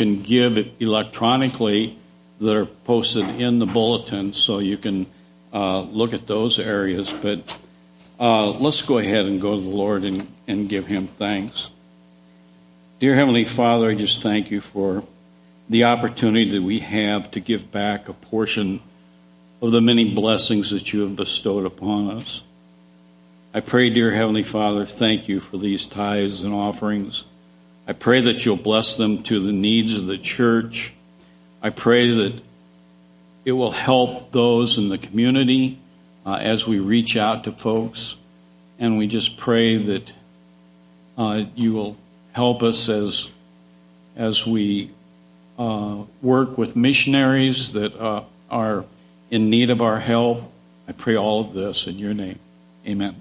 can give electronically that are posted in the bulletin, so you can uh, look at those areas. But uh, let's go ahead and go to the Lord and, and give Him thanks. Dear Heavenly Father, I just thank you for the opportunity that we have to give back a portion of the many blessings that you have bestowed upon us. I pray, dear Heavenly Father, thank you for these tithes and offerings. I pray that you'll bless them to the needs of the church. I pray that it will help those in the community uh, as we reach out to folks. And we just pray that uh, you will help us as, as we uh, work with missionaries that uh, are in need of our help. I pray all of this in your name. Amen.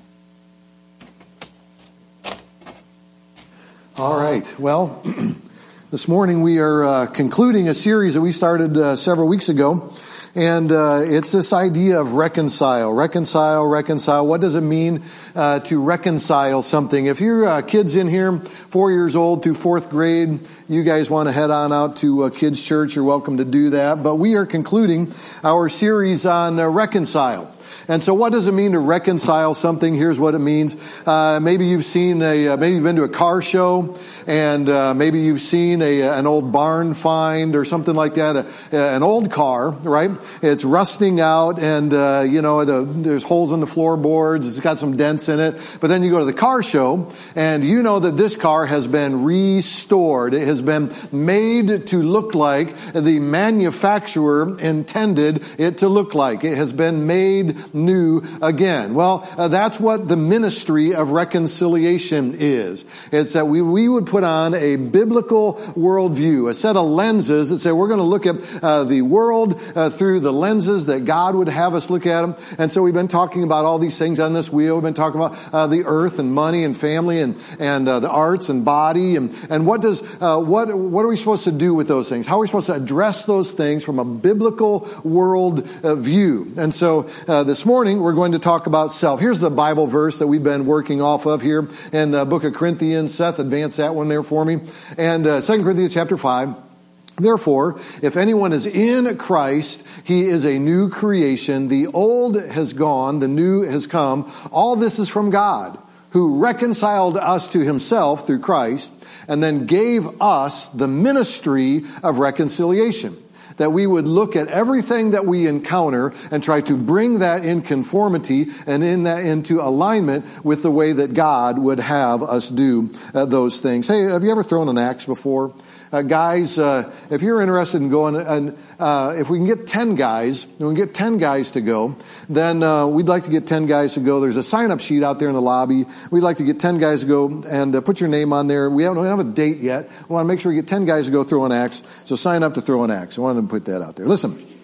All right. Well, this morning we are uh, concluding a series that we started uh, several weeks ago. And uh, it's this idea of reconcile, reconcile, reconcile. What does it mean uh, to reconcile something? If your uh, kids in here, four years old to fourth grade, you guys want to head on out to kids' church, you're welcome to do that. But we are concluding our series on uh, reconcile. And so what does it mean to reconcile something? Here's what it means. Uh, maybe you've seen a, uh, maybe you've been to a car show and uh, maybe you've seen a, an old barn find or something like that, a, an old car, right? It's rusting out and, uh, you know, the, there's holes in the floorboards. It's got some dents in it. But then you go to the car show and you know that this car has been restored. It has been made to look like the manufacturer intended it to look like. It has been made new again. Well, uh, that's what the ministry of reconciliation is. It's that we, we would put on a biblical worldview, a set of lenses that say we're going to look at uh, the world uh, through the lenses that God would have us look at them. And so we've been talking about all these things on this wheel. We've been talking about uh, the earth and money and family and, and uh, the arts and body and, and what does, uh, what, what are we supposed to do with those things? How are we supposed to address those things from a biblical world view? And so this morning, we're going to talk about self. Here's the Bible verse that we've been working off of here in the book of Corinthians. Seth, advance that one there for me. And uh, 2 Corinthians chapter 5. Therefore, if anyone is in Christ, he is a new creation. The old has gone, the new has come. All this is from God, who reconciled us to himself through Christ and then gave us the ministry of reconciliation that we would look at everything that we encounter and try to bring that in conformity and in that into alignment with the way that God would have us do uh, those things. Hey, have you ever thrown an axe before? Uh, guys, uh, if you're interested in going, and uh, if we can get 10 guys, and we can get 10 guys to go, then uh, we'd like to get 10 guys to go. There's a sign up sheet out there in the lobby. We'd like to get 10 guys to go and uh, put your name on there. We, don't have a date yet. We want to make sure we get 10 guys to go throw an axe. So sign up to throw an axe. I wanted to put that out there. Listen.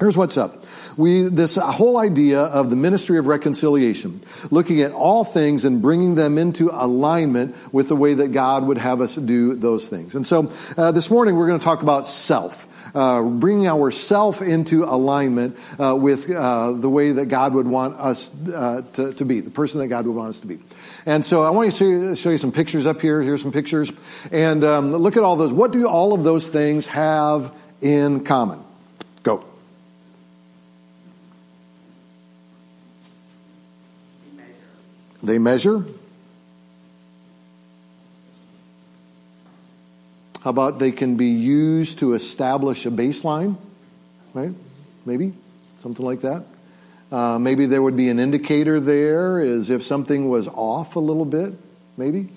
Here's what's up. We, this whole idea of the ministry of reconciliation, looking at all things and bringing them into alignment with the way that God would have us do those things. And so, uh, this morning we're going to talk about self. Uh, bringing our self into alignment uh, with uh, the way that God would want us uh, to, to, be, the person that God would want us to be. And so I want to show you, show you some pictures up here. Here's some pictures. And um, look at all those. What do all of those things have in common? Go. They measure. How about they can be used to establish a baseline, right? Maybe something like that. Uh, maybe there would be an indicator there as if something was off a little bit. Maybe.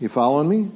You following me?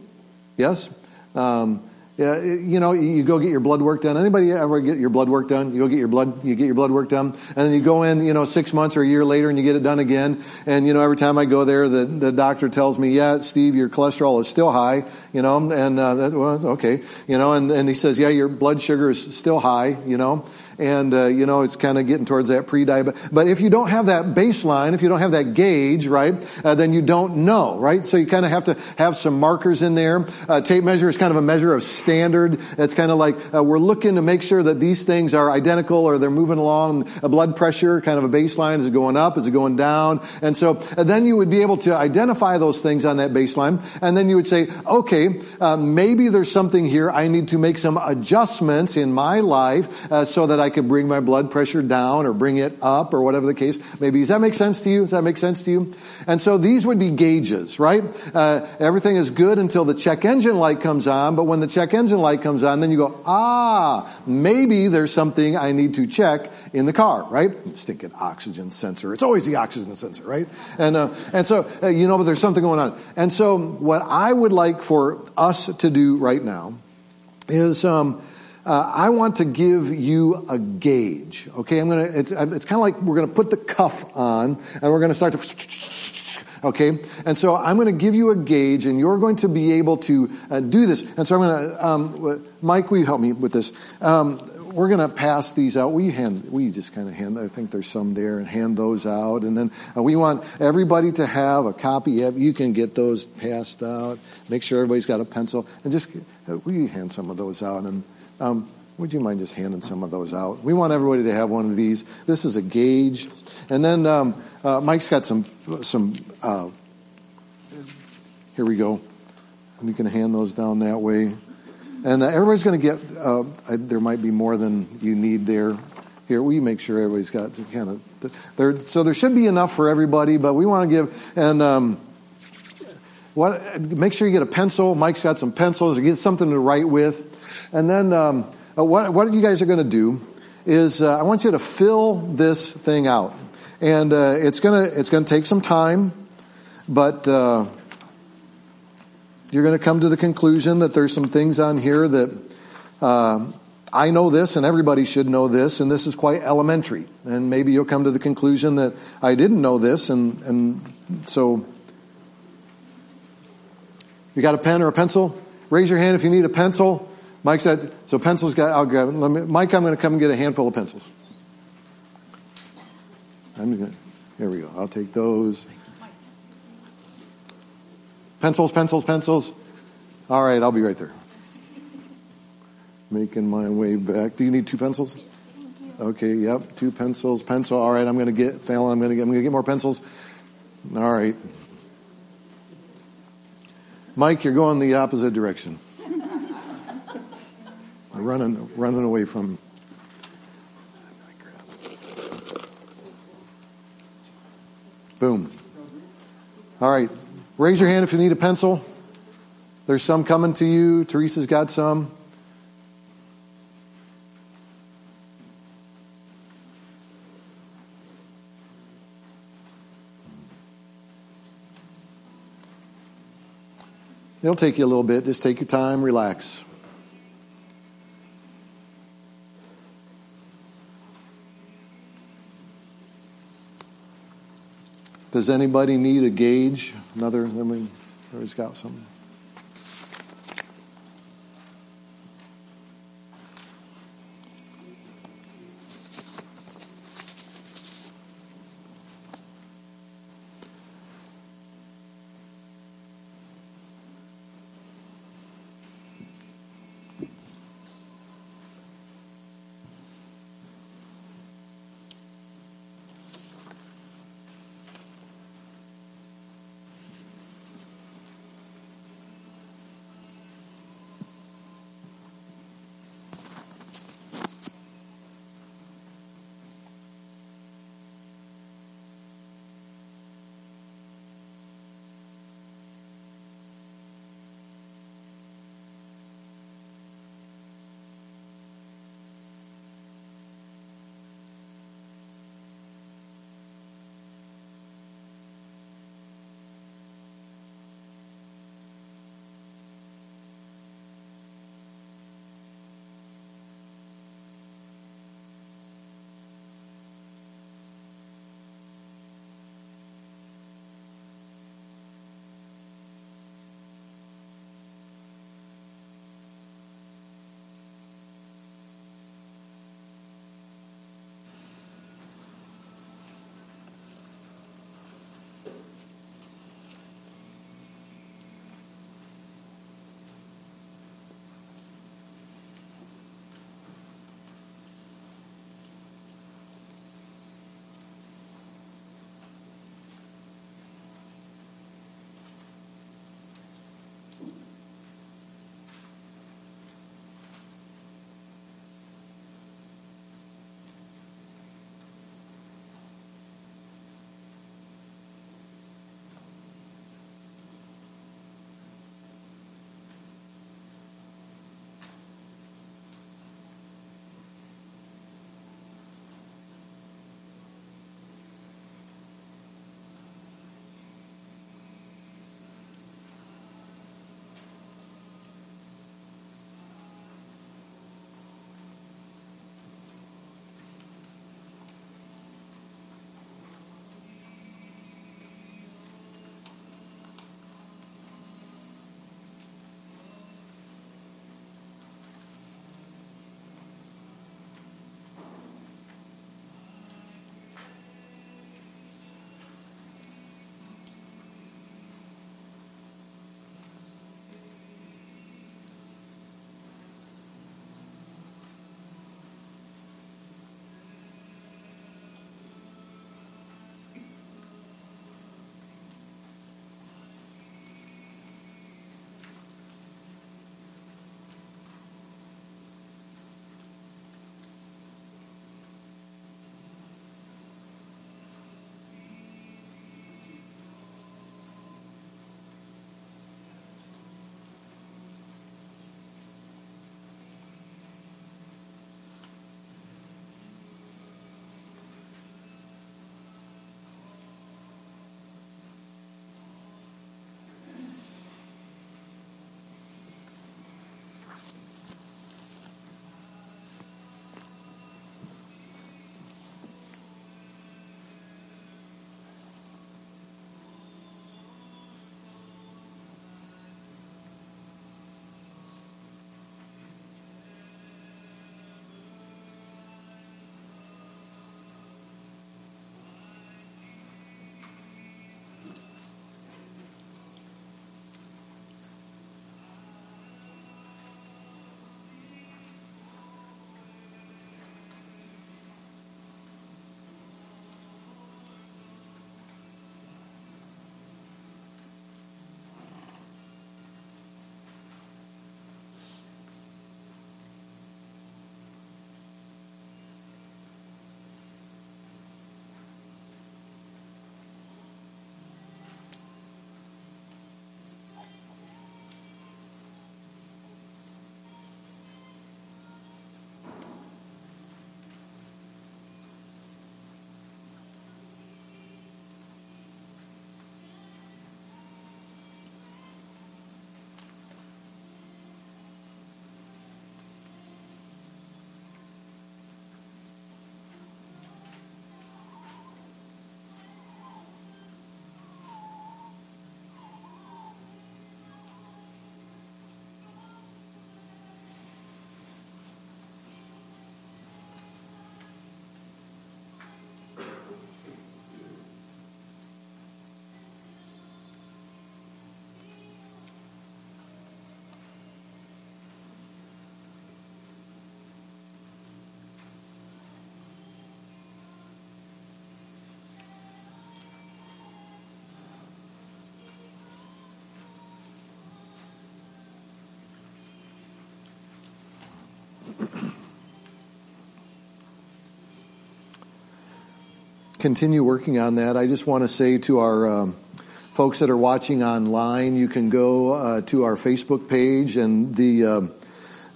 Yes. Um, yeah, you know, you go get your blood work done. Anybody ever get your blood work done? You go get your blood, you get your blood work done, and then you go in, you know, six months or a year later, and you get it done again. And you know, every time I go there, the the doctor tells me, "Yeah, Steve, your cholesterol is still high." You know, and uh, well, okay, you know, and and he says, "Yeah, your blood sugar is still high." You know, and uh, you know it's kind of getting towards that pre-diabetic. But if you don't have that baseline, if you don't have that gauge, right, uh, then you don't know, right? So you kind of have to have some markers in there. Uh, tape measure is kind of a measure of standard. It's kind of like uh, we're looking to make sure that these things are identical or they're moving along. A blood pressure, kind of a baseline, is it going up? Is it going down? And so then you would be able to identify those things on that baseline, and then you would say, okay, uh, maybe there's something here. I need to make some adjustments in my life uh, so that I could bring my blood pressure down or bring it up or whatever the case may be. Does that make sense to you? Does that make sense to you? And so these would be gauges, right? Uh, everything is good until the check engine light comes on, but when the check engine light comes on, then you go, ah, maybe there's something I need to check in the car, right? Stinking oxygen sensor. It's always the oxygen sensor, right? And, uh, and so, uh, you know, but there's something going on. And so what I would like for us to do right now is, um, uh, I want to give you a gauge. Okay, I'm gonna. It's, it's kind of like we're gonna put the cuff on, and we're gonna start to. Okay, and so I'm going to give you a gauge, and you're going to be able to uh, do this. And so I'm going to, um, Mike, will you help me with this? Um, we're going to pass these out. We hand, we just kind of hand. I think there's some there, and hand those out. And then uh, we want everybody to have a copy. You can get those passed out. Make sure everybody's got a pencil, and just uh, we hand some of those out and. Um, would you mind just handing some of those out? We want everybody to have one of these. This is a gauge, and then um, uh, Mike's got some some. Uh, here we go. You can hand those down that way, and uh, everybody's going to get. Uh, there might be more than you need there. Here, we make sure everybody's got kind of there. So there should be enough for everybody, but we want to give and. Um, what, make sure you get a pencil. Mike's got some pencils. Or get something to write with. And then um, uh, what, what, you guys are going to do is uh, I want you to fill this thing out. And uh, it's going to it's gonna take some time, but uh, you're going to come to the conclusion that there's some things on here that uh, I know this and everybody should know this, and this is quite elementary. And maybe you'll come to the conclusion that I didn't know this, and, and so you got a pen or a pencil? Raise your hand if you need a pencil. Mike said, so pencils got, I'll grab it. Let me, Mike, I'm going to come and get a handful of pencils. I'm going to, here we go. I'll take those. Pencils, pencils, pencils. All right, I'll be right there. Making my way back. Do you need two pencils? Okay, yep, two pencils, pencil. All right, I'm going to get, Fallon, I'm going to get, I'm going to get more pencils. All right. Mike, you're going the opposite direction running, running away from. Boom. All right. Raise your hand if you need a pencil. There's some coming to you. Teresa's got some. It'll take you a little bit. Just take your time, relax. Does anybody need a gauge? Another, I mean, has got something. Continue working on that. I just want to say to our um, folks that are watching online, you can go uh, to our Facebook page and the uh,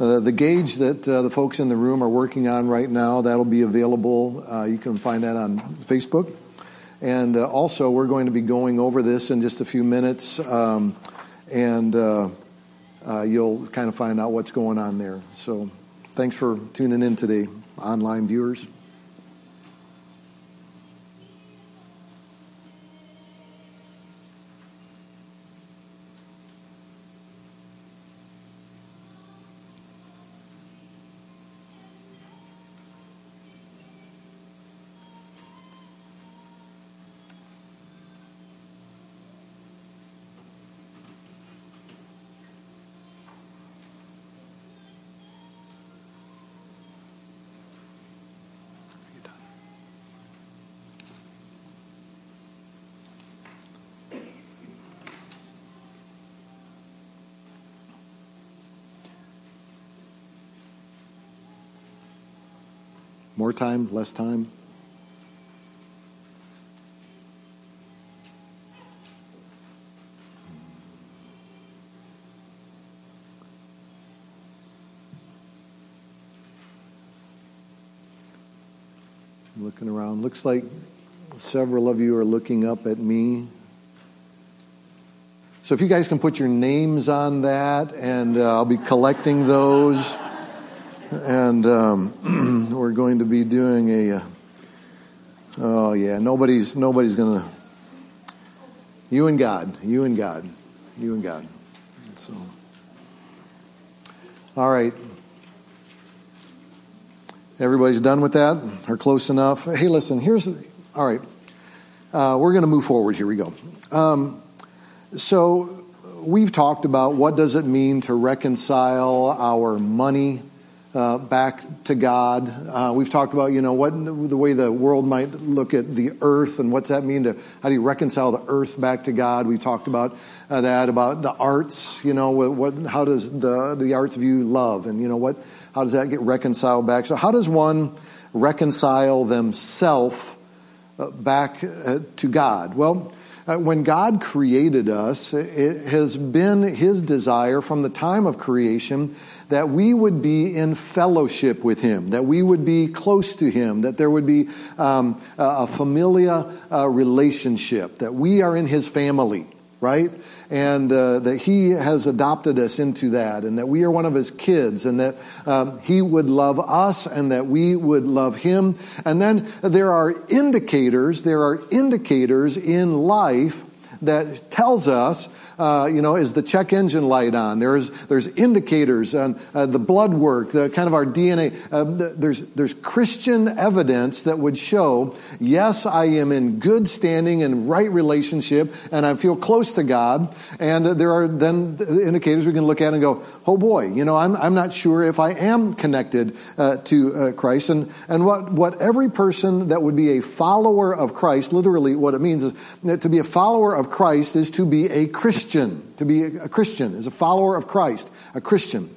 uh, the gauge that uh, the folks in the room are working on right now that'll be available. Uh, you can find that on Facebook. And uh, also, we're going to be going over this in just a few minutes, um, and you'll kind of find out what's going on there. So, thanks for tuning in today, online viewers. More time, less time? looking around. Looks like several of you are looking up at me. So if you guys can put your names on that, and uh, I'll be collecting those and um, we're going to be doing a. Uh, oh yeah, nobody's nobody's gonna. You and God, you and God, you and God. So, all right. Everybody's done with that, or close enough. Hey, listen. Here's all right. Uh, we're going to move forward. Here we go. Um, so we've talked about what does it mean to reconcile our money uh, back to God. Uh, we've talked about, you know, what the way the world might look at the earth and what's that mean to how do you reconcile the earth back to God. We talked about uh, that about the arts. You know, what, how does the the arts view love and you know what how does that get reconciled back? So how does one reconcile themselves uh, back uh, to God? Well. Uh, when God created us, it has been His desire from the time of creation that we would be in fellowship with Him, that we would be close to Him, that there would be um, a familiar uh, relationship, that we are in His family, right? And uh, that He has adopted us into that, and that we are one of His kids, and that um, He would love us, and that we would love Him. And then there are indicators, there are indicators in life that tells us uh, you know, is the check engine light on? There's there's indicators on uh, the blood work, the kind of our DNA. Uh, there's there's Christian evidence that would show, yes, I am in good standing and right relationship, and I feel close to God. And there are then indicators we can look at and go, oh boy, you know, I'm I'm not sure if I am connected uh, to uh, Christ. And and what what every person that would be a follower of Christ, literally, what it means is to be a follower of Christ is to be a Christian. Christian. To be a Christian is a follower of Christ, a Christian.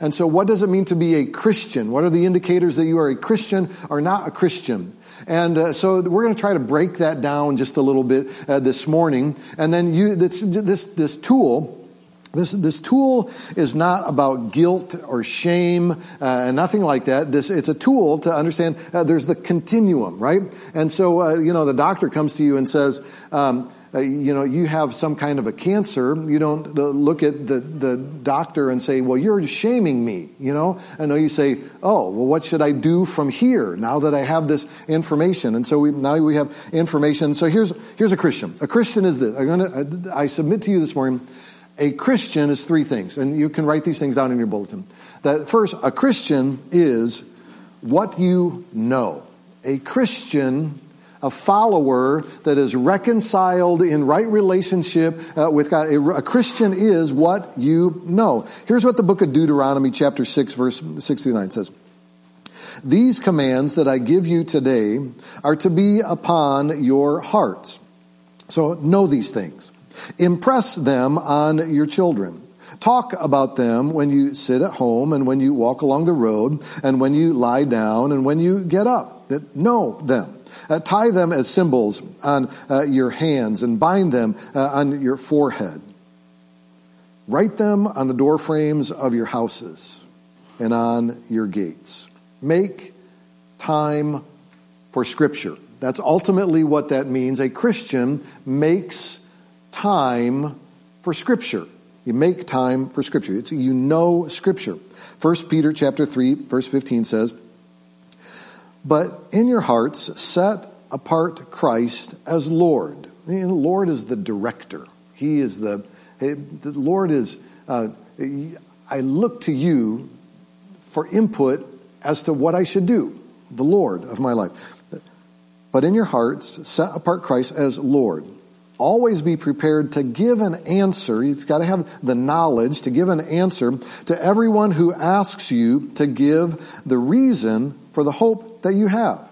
And so, what does it mean to be a Christian? What are the indicators that you are a Christian or not a Christian? And uh, so we're going to try to break that down just a little bit uh, this morning. And then you, this, this, this tool, this, this tool is not about guilt or shame uh, and nothing like that. This, it's a tool to understand uh, there's the continuum, right? And so, uh, you know, the doctor comes to you and says, um, uh, you know, you have some kind of a cancer, you don't uh, look at the, the doctor and say, well, you're shaming me, you know? I know you say, oh, well, what should I do from here now that I have this information? And so we, now we have information. So here's, here's a Christian. A Christian is this. I'm gonna, I submit to you this morning, a Christian is three things, and you can write these things down in your bulletin. That first, a Christian is what you know. A Christian a follower that is reconciled in right relationship uh, with God. A, a, Christian is what you know. Here's what the book of Deuteronomy chapter 6 verse 69 says. These commands that I give you today are to be upon your hearts. So know these things. Impress them on your children. Talk about them when you sit at home and when you walk along the road and when you lie down and when you get up. Know them. Uh, tie them as symbols on uh, your hands and bind them uh, on your forehead. Write them on the door frames of your houses and on your gates. Make time for Scripture. That's ultimately what that means. A Christian makes time for Scripture. You make time for Scripture. It's, you know Scripture. 1 Peter chapter 3, verse 15 says, But in your hearts set apart Christ as Lord. Mean, Lord is the director. He is the, the Lord is, uh, I look to you for input as to what I should do, the Lord of my life. But in your hearts, set apart Christ as Lord always be prepared to give an answer. You've got to have the knowledge to give an answer to everyone who asks you to give the reason for the hope that you have.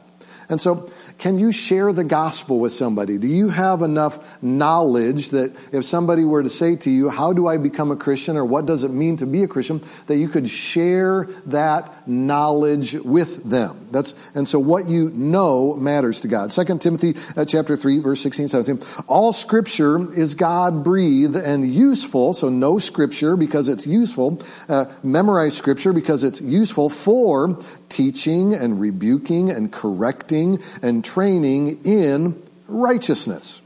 And so can you share the gospel with somebody? Do you have enough knowledge that if somebody were to say to you, How do I become a Christian or what does it mean to be a Christian? that you could share that knowledge with them. That's, and so what you know matters to God. 2 Timothy uh, chapter 3, verse 16, 17. All scripture is God breathed and useful, so know scripture because it's useful. Uh, memorize scripture because it's useful for teaching and rebuking and correcting and training in righteousness,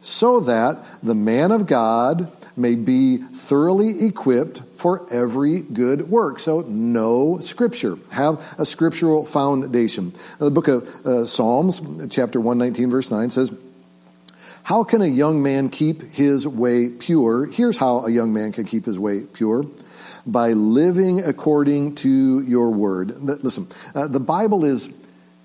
so that the man of God may be thoroughly equipped for every good work. So know Scripture. Have a scriptural foundation. The book of uh, Psalms, chapter 119, verse 9 says, How can a young man keep his way pure? Here's how a young man can keep his way pure by living according to your word. Listen, uh, the Bible is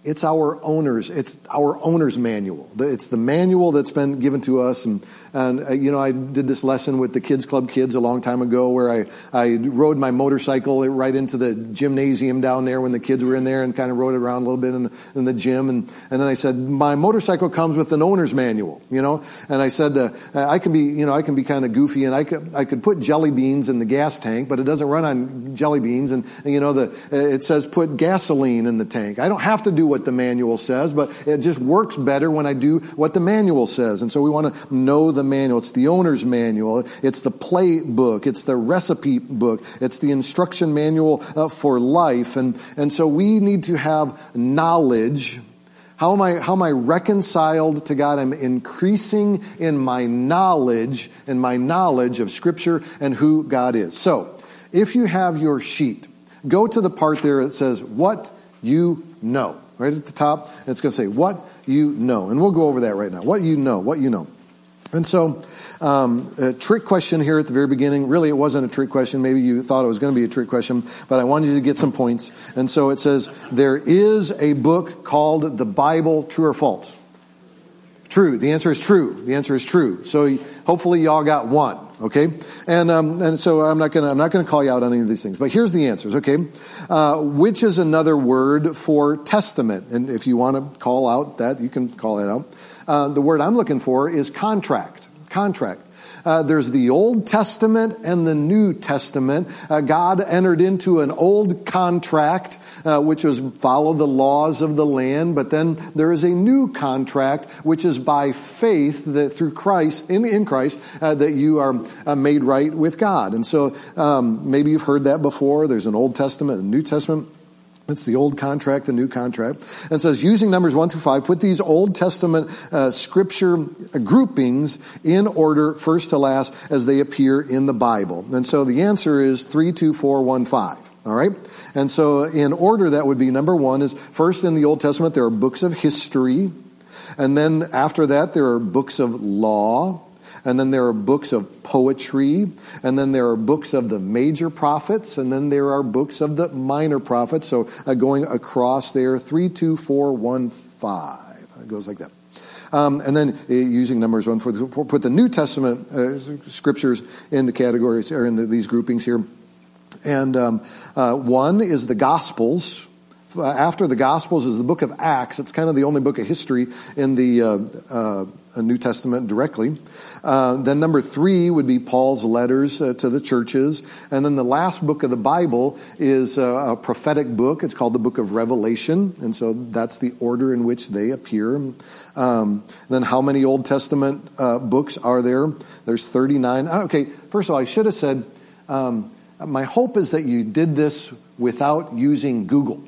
it's our owner's it's our owner's manual it's the manual that's been given to us and and, uh, you know, I did this lesson with the Kids Club kids a long time ago where I, I rode my motorcycle right into the gymnasium down there when the kids were in there and kind of rode it around a little bit in the, in the gym. And, and then I said, my motorcycle comes with an owner's manual, you know? And I said, uh, I can be, you know, I can be kind of goofy and I could, I could put jelly beans in the gas tank, but it doesn't run on jelly beans. And, and you know, the, it says put gasoline in the tank. I don't have to do what the manual says, but it just works better when I do what the manual says. And so we want to know the the manual. It's the owner's manual. It's the playbook. It's the recipe book. It's the instruction manual uh, for life. And, and so we need to have knowledge. How am I, how am I reconciled to God? I'm increasing in my knowledge and my knowledge of scripture and who God is. So, if you have your sheet, go to the part there that says what you know. Right at the top, it's going to say what you know. And we'll go over that right now. What you know, what you know. And so, um, a trick question here at the very beginning. Really, it wasn't a trick question. Maybe you thought it was going to be a trick question, but I wanted you to get some points. And so it says, there is a book called the Bible, true or false? True. The answer is true. The answer is true. So hopefully y'all got one. Okay, and um, and so I'm not gonna I'm not gonna call you out on any of these things, but here's the answers. Okay, uh, which is another word for testament, and if you want to call out that, you can call it out. Uh, the word I'm looking for is contract. Contract. Uh, there's the Old Testament and the New Testament. Uh, God entered into an old contract, uh, which was follow the laws of the land, but then there is a new contract, which is by faith that through Christ, in, in Christ, uh, that you are uh, made right with God. And so um, maybe you've heard that before. There's an Old Testament and New Testament. It's the old contract, the new contract. And says, using numbers 1 through 5, put these Old Testament uh, scripture groupings in order, first to last, as they appear in the Bible. And so the answer is 3, 2, 4, 1, 5. All right? And so in order, that would be number one is first in the Old Testament, there are books of history. And then after that, there are books of law and then there are books of poetry, and then there are books of the major prophets, and then there are books of the minor prophets. So uh, going across there, three, two, four, one, five. It goes like that. Um, and then uh, using numbers one the, put the New Testament uh, scriptures into categories or in the, these groupings here. And um, uh, one is the Gospels after the Gospels is the book of Acts. It's kind of the only book of history in the uh, uh, New Testament directly. Uh, then number three would be Paul's letters uh, to the churches. And then the last book of the Bible is a, a, prophetic book. It's called the book of Revelation. And so that's the order in which they appear. Um, then how many Old Testament uh, books are there? There's 39. Ah, okay, first of all, I should have said, um, my hope is that you did this without using Google.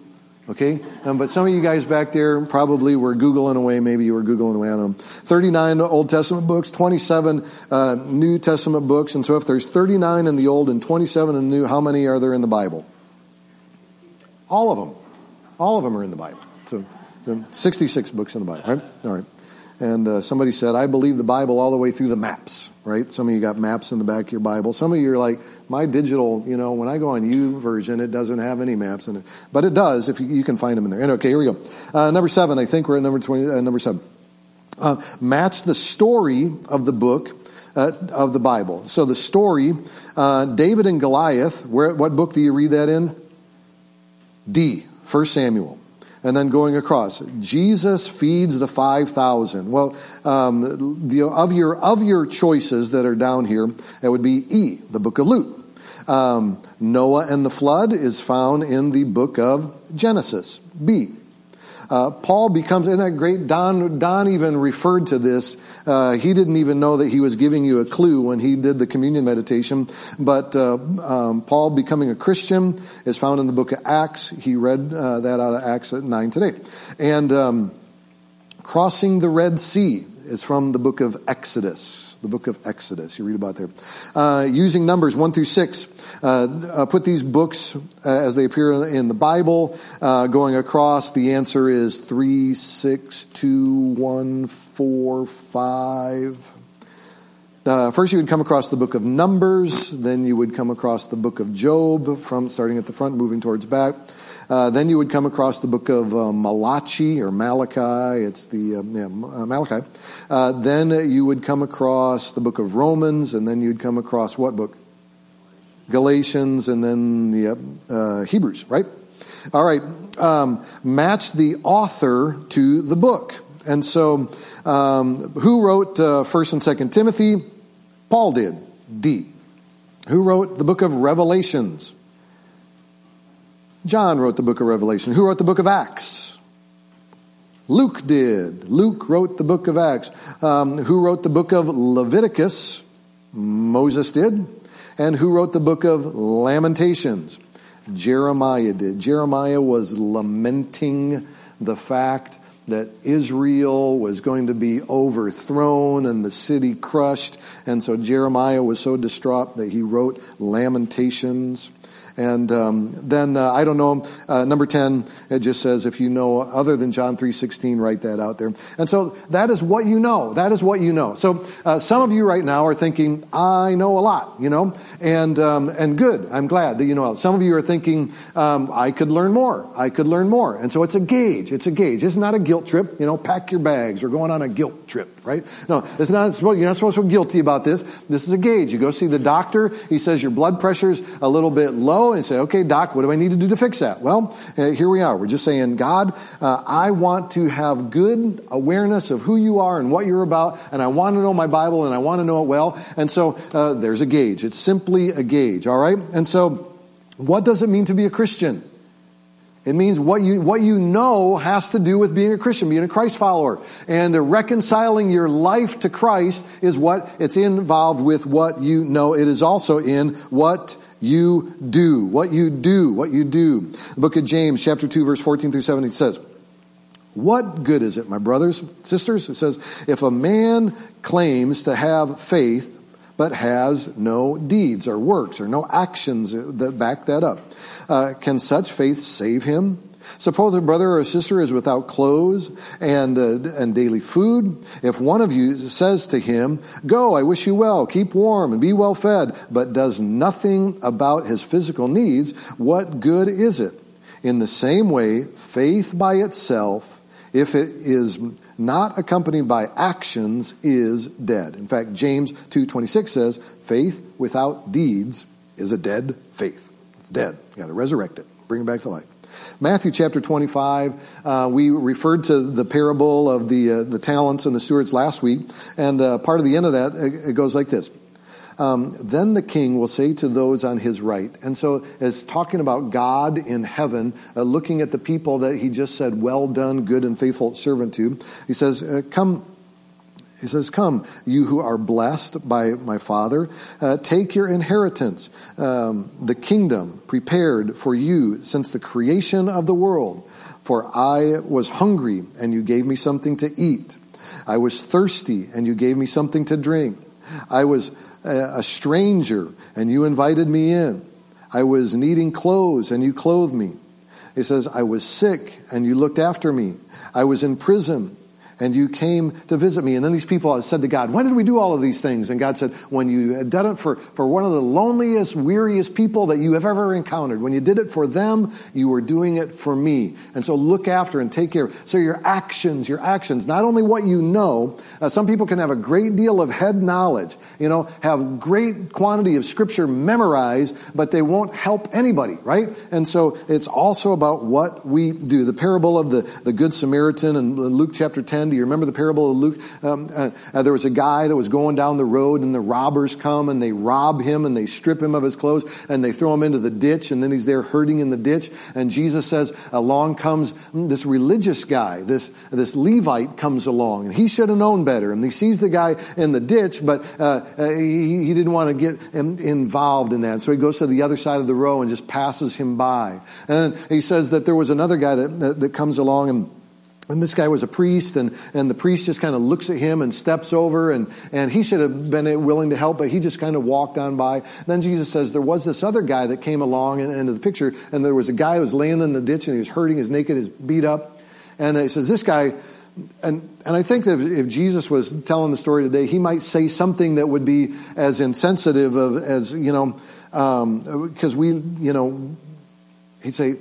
Okay? Um, but some of you guys back there probably were Googling away. Maybe you were Googling away on them. 39 Old Testament books, 27 uh, New Testament books. And so if there's 39 in the Old and 27 in the New, how many are there in the Bible? All of them. All of them are in the Bible. So 66 books in the Bible, right? All right. And uh, somebody said, I believe the Bible all the way through the maps, right? Some of you got maps in the back of your Bible. Some of you are like, my digital, you know, when I go on U YouVersion, it doesn't have any maps in it. But it does if you, you can find them in there. And okay, here we go. Uh, number seven, I think we're at number 20, uh, number seven. Uh, match the story of the book uh, of the Bible. So the story, uh, David and Goliath, where, what book do you read that in? D, First Samuel and then going across. Jesus feeds the 5,000. Well, um, the, of, your, of your choices that are down here, it would be E, the book of Luke. Um, Noah and the flood is found in the book of Genesis. B, uh, Paul becomes, isn't that great? Don, Don even referred to this. Uh, he didn't even know that he was giving you a clue when he did the communion meditation. But uh, um, Paul becoming a Christian is found in the book of Acts. He read uh, that out of Acts 9 today. And um, crossing the Red Sea is from the book of Exodus the book of Exodus. You read about there. Uh, using numbers 1 through 6. Uh, uh, put these books uh, as they appear in the Bible. Uh, going across, the answer is 3, 6, 2, 1, 4, 5. Uh, first, you would come across the book of Numbers, then you would come across the book of Job, from starting at the front, moving towards back. Uh, then you would come across the book of uh, Malachi or Malachi. It's the um, yeah, uh, Malachi. Uh, then you would come across the book of Romans, and then you'd come across what book? Galatians, and then yeah, uh, Hebrews. Right. All right. Um, match the author to the book. And so, um, who wrote First and Second Timothy? Paul did. D. Who wrote the book of Revelations? John wrote the book of Revelation. Who wrote the book of Acts? Luke did. Luke wrote the book of Acts. Um, who wrote the book of Leviticus? Moses did. And who wrote the book of Lamentations? Jeremiah did. Jeremiah was lamenting the fact that Israel was going to be overthrown and the city crushed. And so Jeremiah was so distraught that he wrote Lamentations. And um, then uh, I don't know. Uh, number ten, it just says if you know other than John three sixteen, write that out there. And so that is what you know. That is what you know. So uh, some of you right now are thinking, I know a lot, you know, and um, and good. I'm glad that you know. Some of you are thinking, um, I could learn more. I could learn more. And so it's a gauge. It's a gauge. It's not a guilt trip. You know, pack your bags. We're going on a guilt trip, right? No, it's not. You're not supposed to feel guilty about this. This is a gauge. You go see the doctor. He says your blood pressure's a little bit low and say, okay, doc, what do I need to do to fix that? Well, uh, here we are. We're just saying, God, uh, I want to have good awareness of who you are and what you're about, and I want to know my Bible and I want to know it well. And so uh, there's a gauge. It's simply a gauge, all right? And so what does it mean to be a Christian? It means what you, what you know has to do with being a Christian, being a Christ follower. And reconciling your life to Christ is what it's involved with what you know. It is also in what you do. What you do. What you do. The book of James, chapter 2, verse 14 through 17 says, What good is it, my brothers, sisters? It says, if a man claims to have faith, but has no deeds or works or no actions that back that up. Uh, can such faith save him? Suppose a brother or a sister is without clothes and, uh, and daily food. If one of you says to him, Go, I wish you well, keep warm and be well fed, but does nothing about his physical needs, what good is it? In the same way, faith by itself, if it is not accompanied by actions, is dead. In fact, James 2.26 says, faith without deeds is a dead faith. It's dead. You gotta resurrect it. Bring it back to life. Matthew chapter 25, uh, we referred to the parable of the, uh, the talents and the stewards last week, and uh, part of the end of that, it goes like this. Um, then the king will say to those on his right. And so, as talking about God in heaven, uh, looking at the people that he just said, Well done, good and faithful servant to, he says, uh, Come, he says, Come, you who are blessed by my Father, uh, take your inheritance, um, the kingdom prepared for you since the creation of the world. For I was hungry, and you gave me something to eat. I was thirsty, and you gave me something to drink. I was a stranger and you invited me in. I was needing clothes and you clothed me. He says, I was sick and you looked after me. I was in prison and you came to visit me. And then these people said to God, when did we do all of these things? And God said, when you had done it for, for one of the loneliest, weariest people that you have ever encountered, when you did it for them, you were doing it for me. And so look after and take care. So your actions, your actions, not only what you know, uh, some people can have a great deal of head knowledge, you know, have great quantity of scripture memorized, but they won't help anybody, right? And so it's also about what we do. The parable of the, the Good Samaritan in Luke chapter 10 do you remember the parable of Luke? Um, uh, uh, there was a guy that was going down the road and the robbers come and they rob him and they strip him of his clothes and they throw him into the ditch and then he's there hurting in the ditch. And Jesus says, along comes this religious guy, this, this Levite comes along and he should have known better. And he sees the guy in the ditch, but uh, uh he, he didn't want to get involved in that. So he goes to the other side of the row and just passes him by. And he says that there was another guy that, that, that comes along and and this guy was a priest, and, and the priest just kind of looks at him and steps over, and, and he should have been willing to help, but he just kind of walked on by. Then Jesus says there was this other guy that came along into the picture, and there was a guy who was laying in the ditch, and he was hurting, his naked, his beat up. And he says, this guy, and, and I think that if Jesus was telling the story today, he might say something that would be as insensitive of, as, you know, because um, we, you know, he'd say,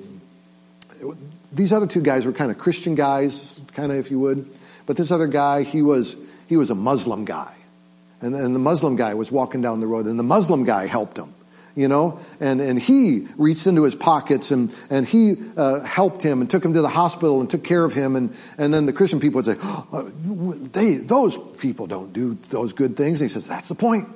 these other two guys were kind of Christian guys, kind of, if you would. But this other guy, he was, he was a Muslim guy. And, and the Muslim guy was walking down the road, and the Muslim guy helped him you know, and, and he reached into his pockets and, and he uh, helped him and took him to the hospital and took care of him. And, and then the Christian people would say, oh, they, those people don't do those good things. And he says, that's the point.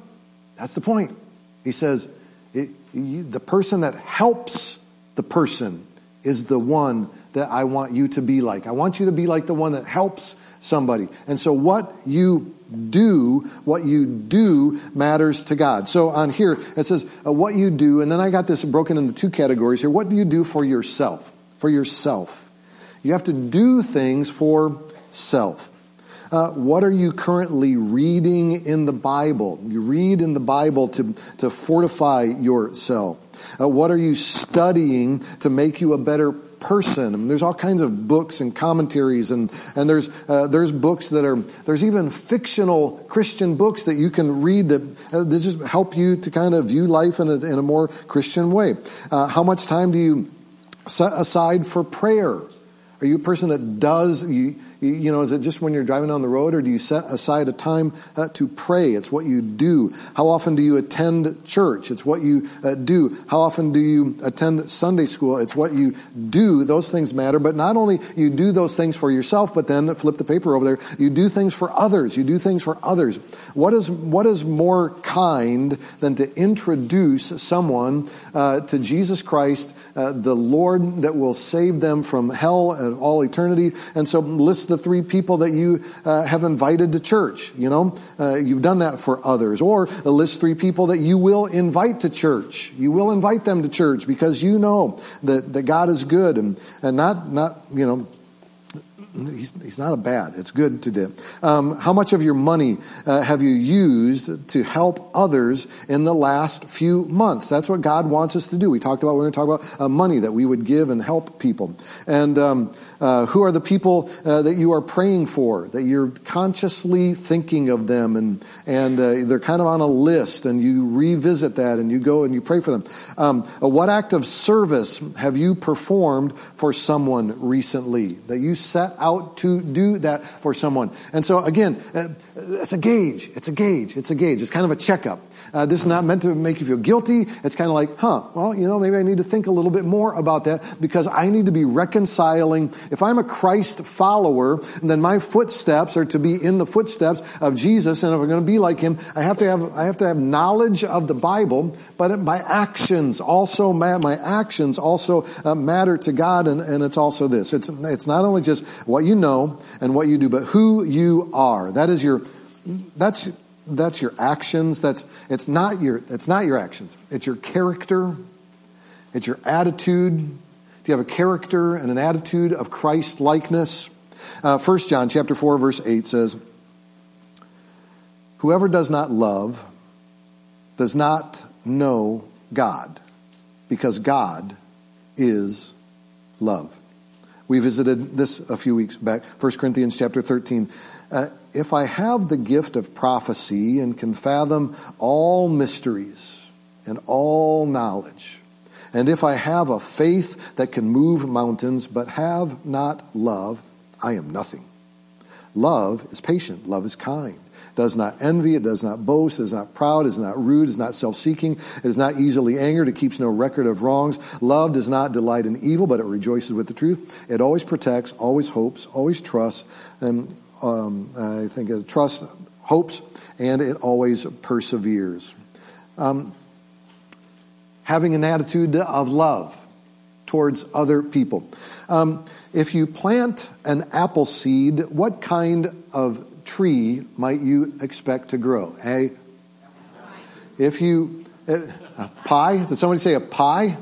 That's the point. He says, the person that helps the person is the one that I want you to be like. I want you to be like the one that helps somebody. And so what you do, what you do matters to God. So on here, it says uh, what you do, and then I got this broken into two categories here. What do you do for yourself? For yourself. You have to do things for self. Uh, what are you currently reading in the Bible? You read in the Bible to, to fortify yourself. Uh, what are you studying to make you a better person. I mean, there's all kinds of books and commentaries, and and there's uh, there's books that are there's even fictional Christian books that you can read that, uh, that just help you to kind of view life in a, in a more Christian way. Uh, how much time do you set aside for prayer? Are you a person that does you? You know, is it just when you're driving down the road, or do you set aside a time uh, to pray? It's what you do. How often do you attend church? It's what you uh, do. How often do you attend Sunday school? It's what you do. Those things matter. But not only you do those things for yourself, but then flip the paper over there. You do things for others. You do things for others. What is what is more kind than to introduce someone uh, to Jesus Christ, uh, the Lord that will save them from hell and all eternity? And so list the three people that you uh, have invited to church. You know, uh, you've done that for others. Or list three people that you will invite to church. You will invite them to church because you know that, that God is good and, and not, not, you know, he's, he's not a bad. It's good to do. Um, how much of your money uh, have you used to help others in the last few months? That's what God wants us to do. We talked about, we're going to talk about uh, money that we would give and help people. And um, uh, who are the people uh, that you are praying for, that you're consciously thinking of them and, and uh, they're kind of on a list and you revisit that and you go and you pray for them. Um, uh, what act of service have you performed for someone recently that you set out to do that for someone. And so again, uh, it's a gauge. It's a gauge. It's a gauge. It's kind of a checkup. Uh, this is not meant to make you feel guilty. It's kind of like, huh, well, you know, maybe I need to think a little bit more about that because I need to be reconciling. If I'm a Christ follower, then my footsteps are to be in the footsteps of Jesus. And if I'm going to be like him, I have to have, I have to have knowledge of the Bible, but my actions also, my actions also uh, matter to God. And, and it's also this. It's, it's not only just what you know and what you do, but who you are. That is your, that's, that's your actions. That's, it's, not your, it's not your actions. It's your character. It's your attitude. Do you have a character and an attitude of Christ likeness? Uh, 1 John chapter 4 verse 8 says, Whoever does not love does not know God, because God is love. We visited this a few weeks back, 1 Corinthians chapter 13. Uh, if I have the gift of prophecy and can fathom all mysteries and all knowledge, and if I have a faith that can move mountains but have not love, I am nothing. Love is patient, love is kind. Does not envy, it does not boast, it is not proud, it is not rude, it is not self-seeking, it is not easily angered, it keeps no record of wrongs. Love does not delight in evil, but it rejoices with the truth. It always protects, always hopes, always trusts, and um, I think it trusts, hopes, and it always perseveres. Um, having an attitude of love towards other people. Um, if you plant an apple seed, what kind of tree might you expect to grow? A, if you, uh, a pie? Did somebody say a pie?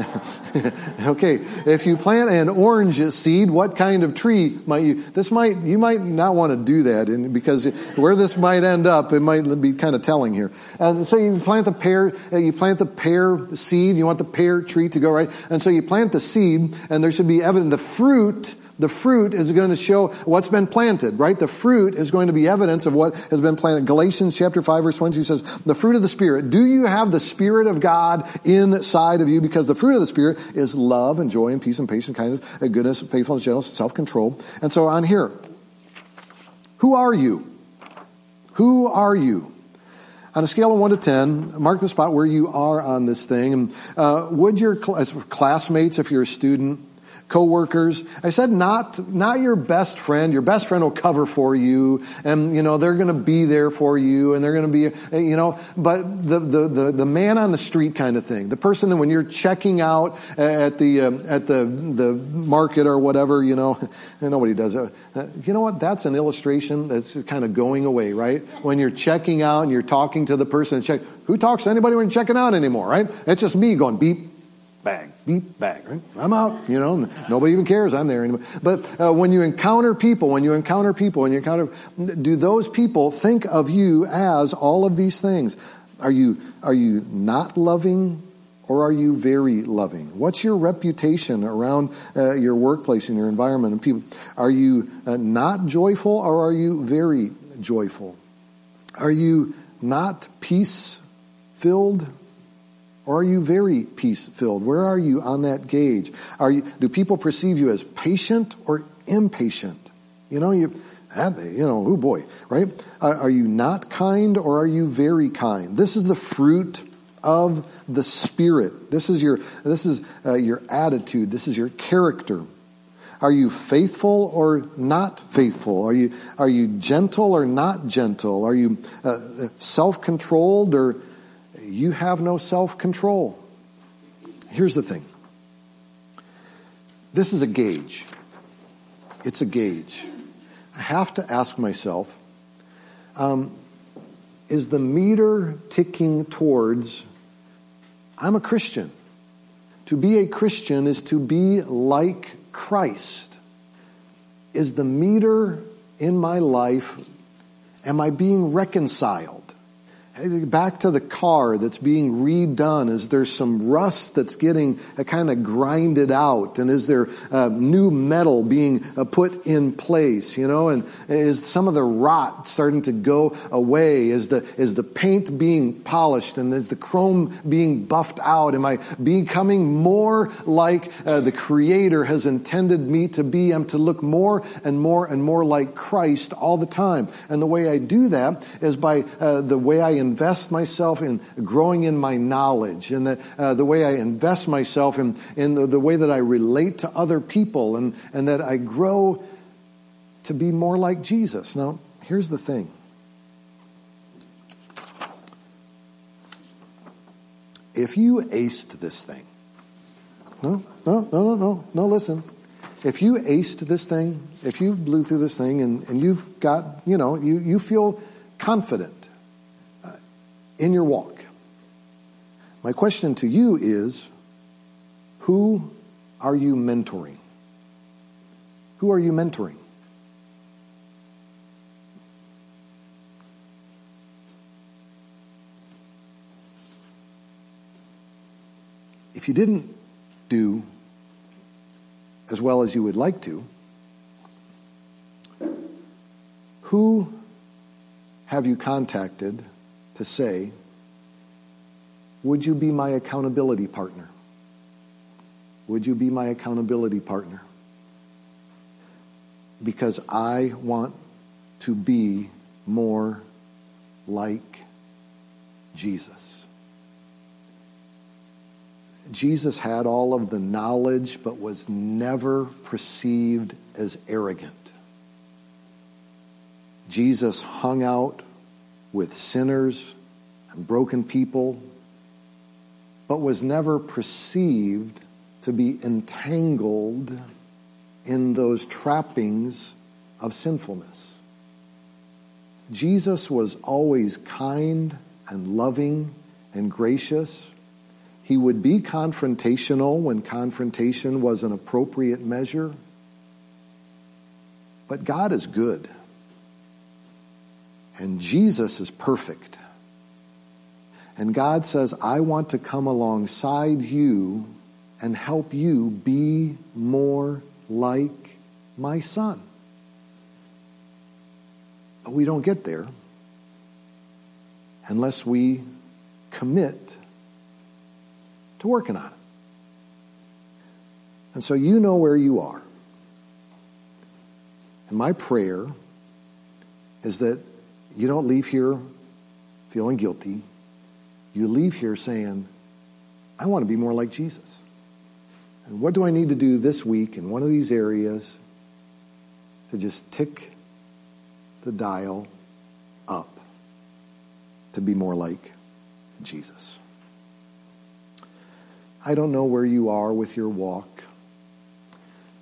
okay, if you plant an orange seed, what kind of tree might you? This might you might not want to do that, and because where this might end up, it might be kind of telling here. And so you plant the pear, uh, you plant the pear seed. You want the pear tree to go right, and so you plant the seed, and there should be evident the fruit the fruit is going to show what's been planted, right? The fruit is going to be evidence of what has been planted. Galatians chapter 5 verse 22 says, the fruit of the Spirit. Do you have the Spirit of God inside of you? Because the fruit of the Spirit is love and joy and peace and patience, kindness, and goodness, faithfulness, gentleness, self-control. And so on here, who are you? Who are you? On a scale of 1 to 10, mark the spot where you are on this thing. And uh, would your cl- classmates, if you're a student, coworkers. I said not, not your best friend. Your best friend will cover for you and, you know, they're going to be there for you and they're going to be, you know, but the, the, the, the, man on the street kind of thing. The person that when you're checking out at the, uh, at the, the market or whatever, you know, nobody does it. Uh, you know what? That's an illustration that's kind of going away, right? When you're checking out and you're talking to the person and check, who talks to anybody when you're checking out anymore, right? It's just me going beep, bag, beep, bag. Right? I'm out. You know, nobody even cares I'm there anymore. But uh, when you encounter people, when you encounter people, when you encounter, do those people think of you as all of these things? Are you are you not loving? Or are you very loving? What's your reputation around uh, your workplace and your environment and people? Are you uh, not joyful or are you very joyful? Are you not peace filled or are you very peace filled? Where are you on that gauge? Are you, do people perceive you as patient or impatient? You know, you, you know, oh boy, right? Are, are you not kind or are you very kind? This is the fruit of the Spirit. This is your, this is uh, your attitude. This is your character. Are you faithful or not faithful? Are you, are you gentle or not gentle? Are you uh, self controlled or you have no self control. Here's the thing this is a gauge. It's a gauge. I have to ask myself um, is the meter ticking towards I'm a Christian? To be a Christian is to be like Christ. Is the meter in my life, am I being reconciled? Back to the car that's being redone? Is there some rust that's getting uh, kind of grinded out? And is there uh, new metal being uh, put in place? You know, and is some of the rot starting to go away? Is the, is the paint being polished and is the chrome being buffed out? Am I becoming more like uh, the Creator has intended me to be? I'm to look more and more and more like Christ all the time. And the way I do that is by uh, the way I invest myself in growing in my knowledge and the, uh, the way I invest myself in, in the, the way that I relate to other people and, and that I grow to be more like Jesus. Now, here's the thing. If you aced this thing, no, no, no, no, no, no, listen. If you aced this thing, if you blew through this thing and, and you've got, you know, you, you feel confident in your walk, my question to you is who are you mentoring? Who are you mentoring? If you didn't do as well as you would like to, who have you contacted to say, Would you be my accountability partner? Would you be my accountability partner? Because I want to be more like Jesus. Jesus had all of the knowledge, but was never perceived as arrogant. Jesus hung out with sinners and broken people, but was never perceived to be entangled in those trappings of sinfulness. Jesus was always kind and loving and gracious he would be confrontational when confrontation was an appropriate measure. But God is good. And Jesus is perfect. And God says, I want to come alongside you and help you be more like my son. But we don't get there unless we commit to working on it. And so you know where you are. And my prayer is that you don't leave here feeling guilty. You leave here saying, I want to be more like Jesus. And what do I need to do this week in one of these areas to just tick the dial up to be more like Jesus? I don't know where you are with your walk.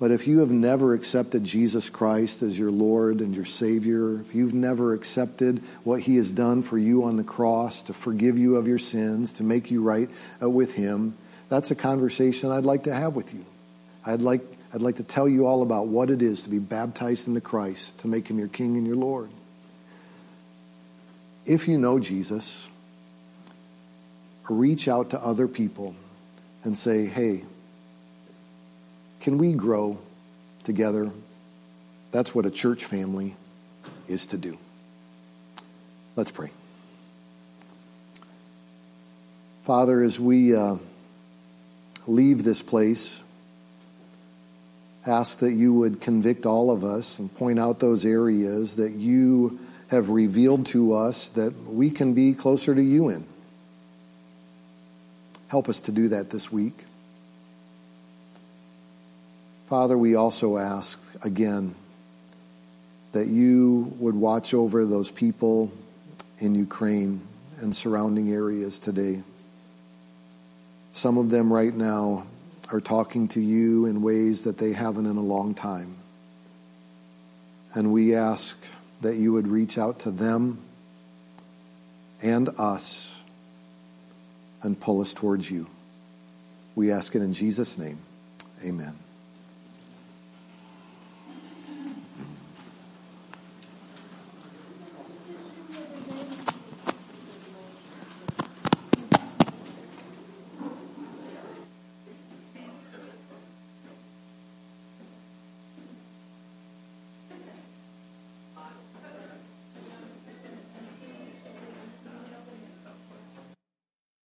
But if you have never accepted Jesus Christ as your Lord and your Savior, if you've never accepted what He has done for you on the cross to forgive you of your sins, to make you right uh, with Him, that's a conversation I'd like to have with you. I'd like, I'd like to tell you all about what it is to be baptized into Christ, to make Him your King and your Lord. If you know Jesus, reach out to other people and say, hey, can we grow together? That's what a church family is to do. Let's pray. Father, as we uh, leave this place, ask that you would convict all of us and point out those areas that you have revealed to us that we can be closer to you in. Help us to do that this week. Father, we also ask again that you would watch over those people in Ukraine and surrounding areas today. Some of them right now are talking to you in ways that they haven't in a long time. And we ask that you would reach out to them and us and pull us towards you. We ask it in Jesus' name. Amen.